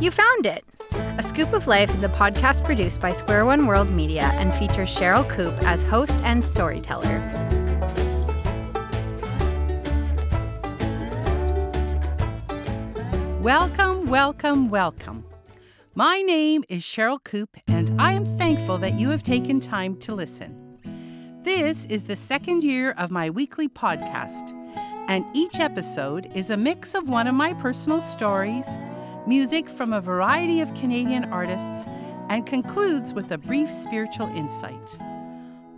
You found it! A Skoop of Life is a podcast produced by Square One World Media and features Sherryl Koop as host and storyteller. Welcome, welcome, welcome. My name is Sherryl Koop, and I am thankful that you have taken time to listen. This is the second year of my weekly podcast, and each episode is a mix of one of my personal stories, music from a variety of Canadian artists, and concludes with a brief spiritual insight.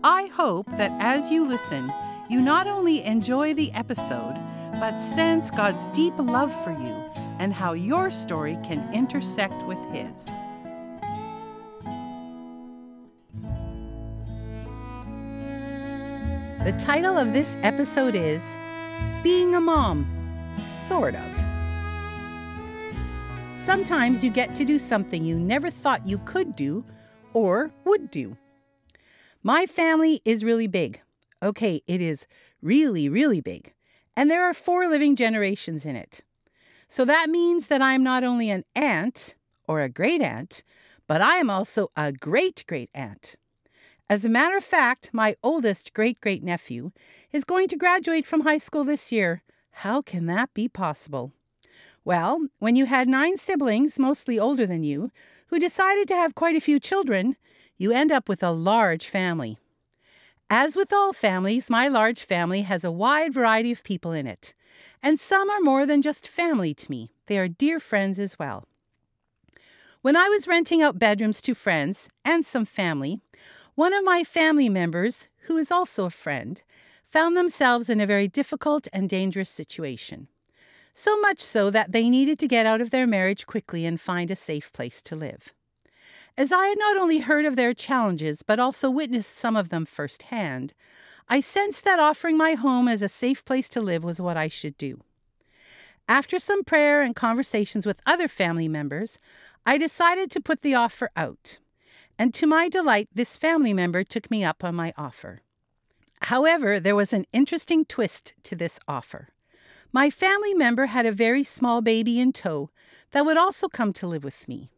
I hope that as you listen, you not only enjoy the episode, but sense God's deep love for you and how your story can intersect with His. The title of this episode is Being a Mom, Sort of. Sometimes you get to do something you never thought you could do or would do. My family is really big. Okay, it is really, really big. And there are four living generations in it. So that means that I'm not only an aunt or a great aunt, but I am also a great great aunt. As a matter of fact, my oldest great great nephew is going to graduate from high school this year. How can that be possible? Well, when you had nine siblings, mostly older than you, who decided to have quite a few children, you end up with a large family. As with all families, my large family has a wide variety of people in it. And some are more than just family to me, they are dear friends as well. When I was renting out bedrooms to friends and some family, one of my family members, who is also a friend, found themselves in a very difficult and dangerous situation. So much so that they needed to get out of their marriage quickly and find a safe place to live. As I had not only heard of their challenges, but also witnessed some of them firsthand, I sensed that offering my home as a safe place to live was what I should do. After some prayer and conversations with other family members, I decided to put the offer out and to my delight, this family member took me up on my offer. However, there was an interesting twist to this offer. My family member had a very small baby in tow that would also come to live with me.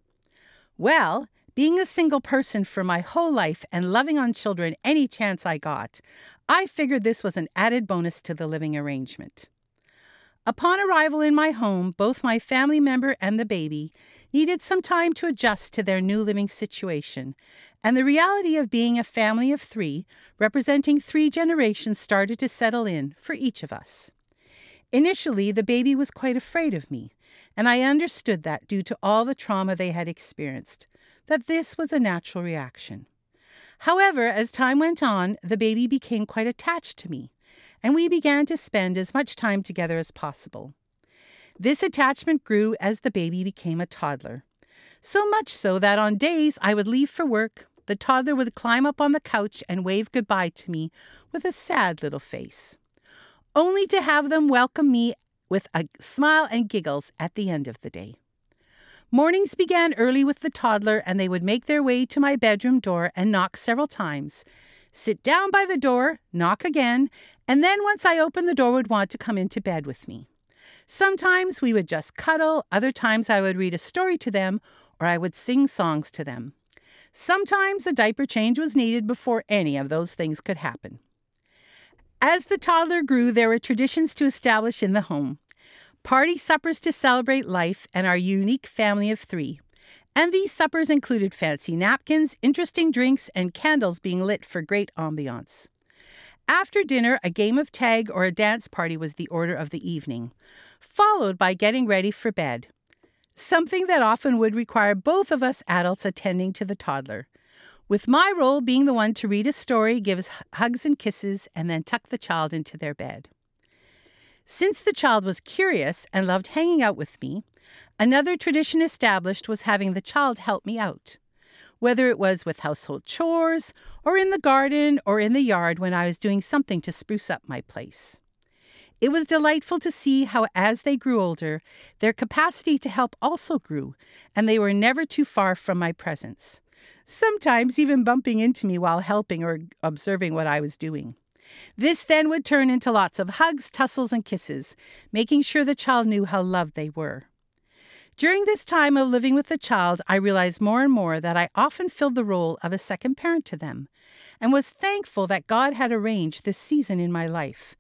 Well, being a single person for my whole life and loving on children any chance I got, I figured this was an added bonus to the living arrangement. Upon arrival in my home, both my family member and the baby needed some time to adjust to their new living situation, and the reality of being a family of three, representing three generations, started to settle in for each of us. Initially, the baby was quite afraid of me, and I understood that due to all the trauma they had experienced, that this was a natural reaction. However, as time went on, the baby became quite attached to me, and we began to spend as much time together as possible. This attachment grew as the baby became a toddler. So much so that on days I would leave for work, the toddler would climb up on the couch and wave goodbye to me with a sad little face, only to have them welcome me with a smile and giggles at the end of the day. Mornings began early with the toddler, and they would make their way to my bedroom door and knock several times, sit down by the door, knock again, and then once I opened the door would want to come into bed with me. Sometimes we would just cuddle, other times I would read a story to them, or I would sing songs to them. Sometimes a diaper change was needed before any of those things could happen. As the toddler grew, there were traditions to establish in the home party suppers to celebrate life and our unique family of three. And these suppers included fancy napkins, interesting drinks, and candles being lit for great ambiance. After dinner, a game of tag or a dance party was the order of the evening followed by getting ready for bed, something that often would require both of us adults attending to the toddler, with my role being the one to read a story, give hugs and kisses, and then tuck the child into their bed. Since the child was curious and loved hanging out with me, another tradition established was having the child help me out, whether it was with household chores, or in the garden, or in the yard when I was doing something to spruce up my place. It was delightful to see how, as they grew older, their capacity to help also grew, and they were never too far from my presence, sometimes even bumping into me while helping or observing what I was doing. This then would turn into lots of hugs, tussles, and kisses, making sure the child knew how loved they were. During this time of living with the child, I realized more and more that I often filled the role of a second parent to them and was thankful that God had arranged this season in my life,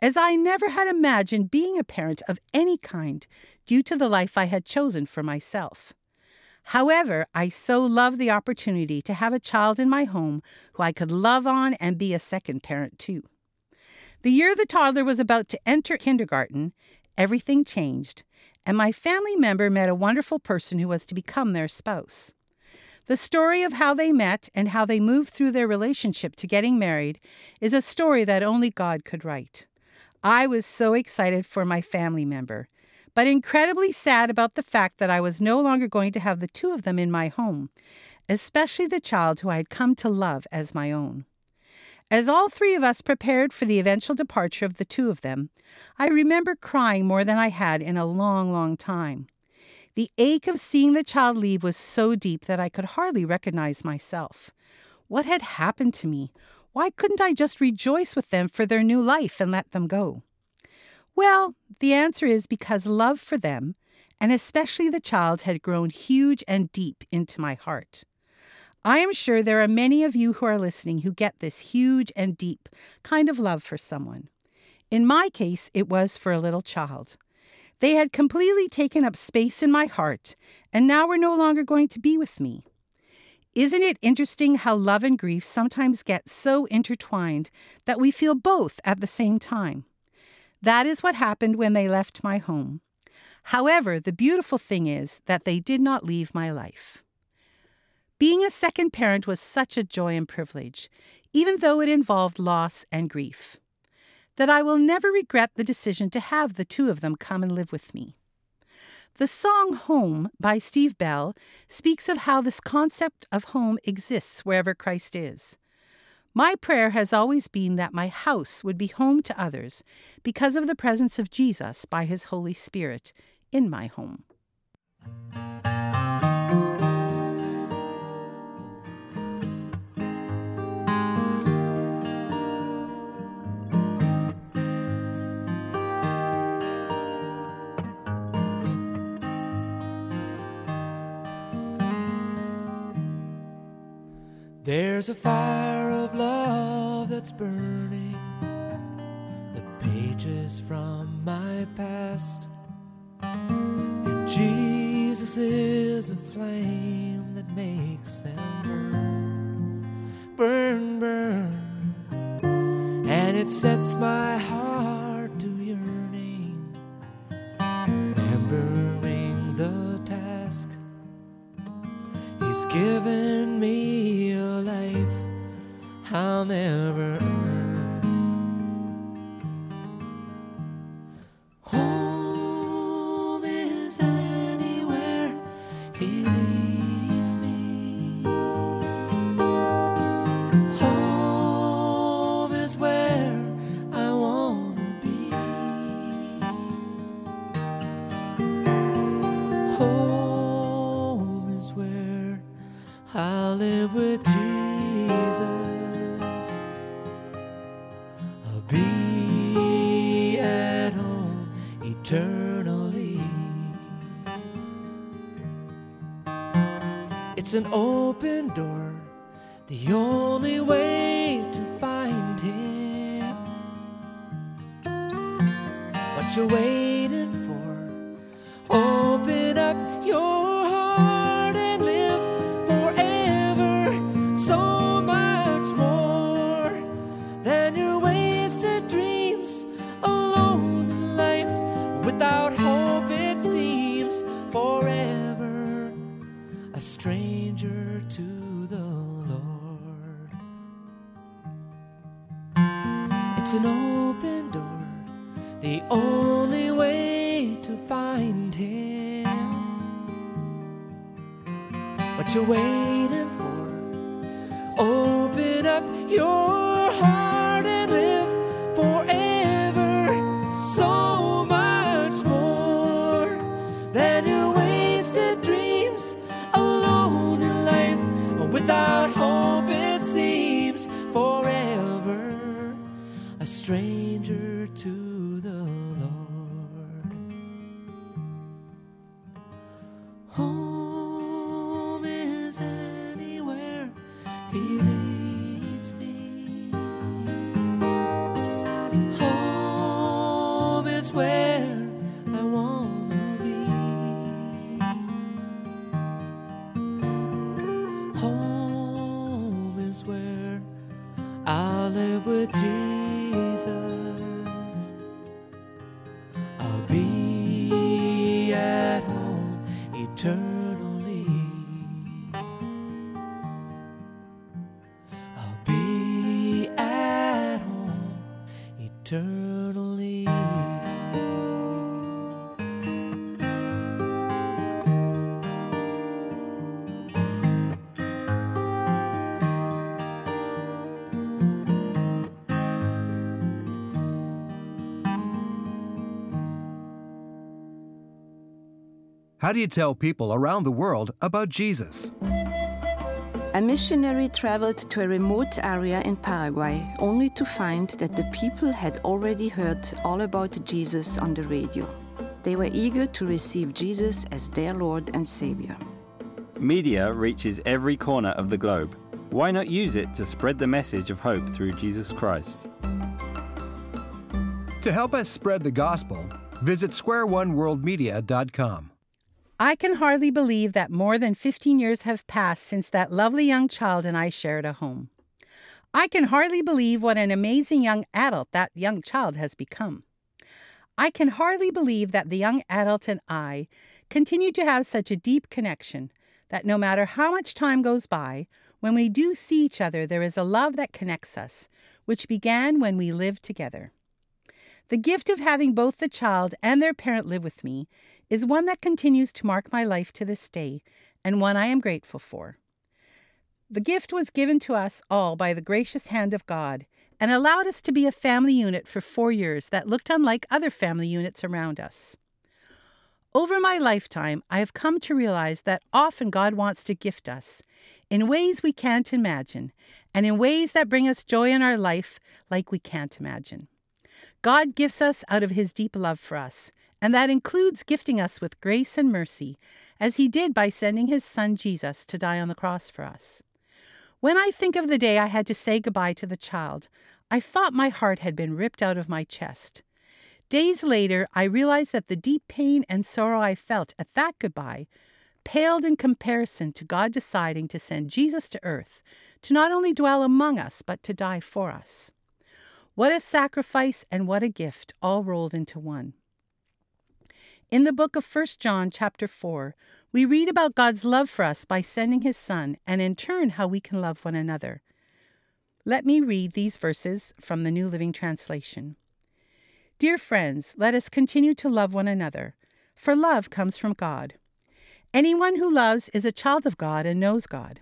as I never had imagined being a parent of any kind due to the life I had chosen for myself. However, I so loved the opportunity to have a child in my home who I could love on and be a second parent to. The year the toddler was about to enter kindergarten, everything changed, and my family member met a wonderful person who was to become their spouse. The story of how they met and how they moved through their relationship to getting married is a story that only God could write. I was so excited for my family member, but incredibly sad about the fact that I was no longer going to have the two of them in my home, especially the child who I had come to love as my own. As all three of us prepared for the eventual departure of the two of them, I remember crying more than I had in a long, long time. The ache of seeing the child leave was so deep that I could hardly recognize myself. What had happened to me? Why couldn't I just rejoice with them for their new life and let them go? Well, the answer is because love for them, and especially the child, had grown huge and deep into my heart. I am sure there are many of you who are listening who get this huge and deep kind of love for someone. In my case, it was for a little child. They had completely taken up space in my heart, and now were no longer going to be with me. Isn't it interesting how love and grief sometimes get so intertwined that we feel both at the same time? That is what happened when they left my home. However, the beautiful thing is that they did not leave my life. Being a second parent was such a joy and privilege, even though it involved loss and grief, that I will never regret the decision to have the two of them come and live with me. The song Home by Steve Bell speaks of how this concept of home exists wherever Christ is. My prayer has always been that my house would be home to others because of the presence of Jesus by his Holy Spirit in my home. There's a fire love that's burning the pages from my past. And Jesus is a flame that makes them burn, burn, burn. And it sets my heart to yearning, remembering the task He's given me I'll never It's an open door, the only way to find Him. What you waiting to the Lord. It's an open door, the only way to find Him. What you waiting for? Open up your eternally. How do you tell people around the world about Jesus? A missionary traveled to a remote area in Paraguay only to find that the people had already heard all about Jesus on the radio. They were eager to receive Jesus as their Lord and Savior. Media reaches every corner of the globe. Why not use it to spread the message of hope through Jesus Christ? To help us spread the gospel, visit squareoneworldmedia.com. I can hardly believe that more than 15 years have passed since that lovely young child and I shared a home. I can hardly believe what an amazing young adult that young child has become. I can hardly believe that the young adult and I continue to have such a deep connection that no matter how much time goes by, when we do see each other, there is a love that connects us, which began when we lived together. The gift of having both the child and their parent live with me is one that continues to mark my life to this day and one I am grateful for. The gift was given to us all by the gracious hand of God and allowed us to be a family unit for four years that looked unlike other family units around us. Over my lifetime, I have come to realize that often God wants to gift us in ways we can't imagine and in ways that bring us joy in our life like we can't imagine. God gives us out of his deep love for us, and that includes gifting us with grace and mercy, as he did by sending his son Jesus to die on the cross for us. When I think of the day I had to say goodbye to the child, I thought my heart had been ripped out of my chest. Days later, I realized that the deep pain and sorrow I felt at that goodbye paled in comparison to God deciding to send Jesus to earth to not only dwell among us, but to die for us. What a sacrifice and what a gift, all rolled into one. In the book of 1 John, chapter 4, we read about God's love for us by sending his Son, and in turn, how we can love one another. Let me read these verses from the New Living Translation. Dear friends, let us continue to love one another, for love comes from God. Anyone who loves is a child of God and knows God.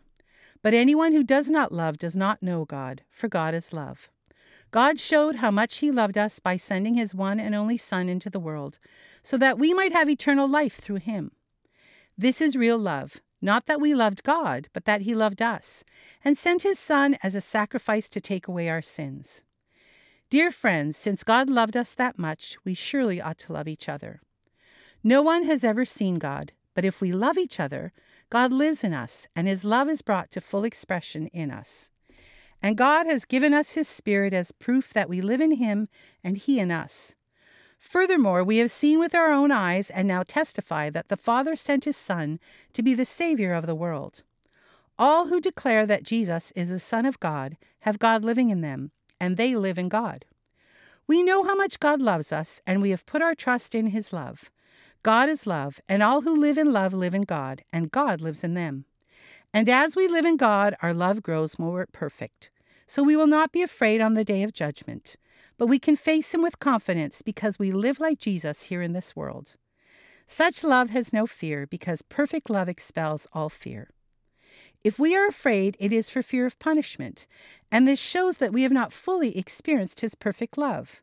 But anyone who does not love does not know God, for God is love. God showed how much He loved us by sending His one and only Son into the world, so that we might have eternal life through Him. This is real love, not that we loved God, but that He loved us, and sent His Son as a sacrifice to take away our sins. Dear friends, since God loved us that much, we surely ought to love each other. No one has ever seen God, but if we love each other, God lives in us, and His love is brought to full expression in us. And God has given us His Spirit as proof that we live in Him and He in us. Furthermore, we have seen with our own eyes and now testify that the Father sent His Son to be the Savior of the world. All who declare that Jesus is the Son of God have God living in them, and they live in God. We know how much God loves us, and we have put our trust in His love. God is love, and all who live in love live in God, and God lives in them. And as we live in God, our love grows more perfect. So we will not be afraid on the day of judgment, but we can face Him with confidence because we live like Jesus here in this world. Such love has no fear because perfect love expels all fear. If we are afraid, it is for fear of punishment, and this shows that we have not fully experienced His perfect love.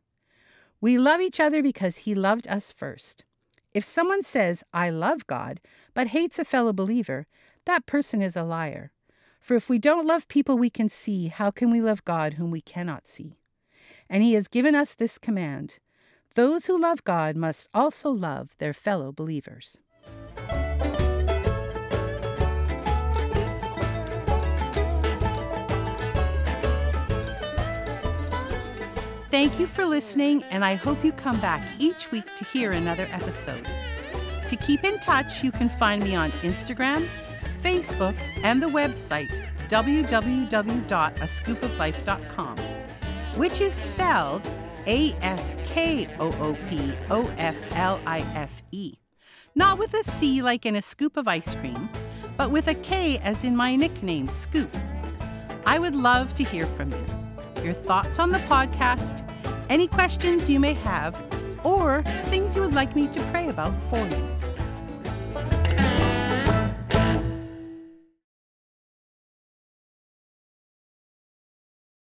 We love each other because He loved us first. If someone says, I love God, but hates a fellow believer, that person is a liar. For if we don't love people we can see, how can we love God whom we cannot see? And he has given us this command those who love God must also love their fellow believers. Thank you for listening, and I hope you come back each week to hear another episode. To keep in touch, you can find me on Instagram Facebook, and the website www.askoopoflife.com, which is spelled A S K O O P O F L I F E. Not with a C like in a scoop of ice cream, but with a K as in my nickname, Skoop. I would love to hear from you. Your thoughts on the podcast, any questions you may have, or things you would like me to pray about for you.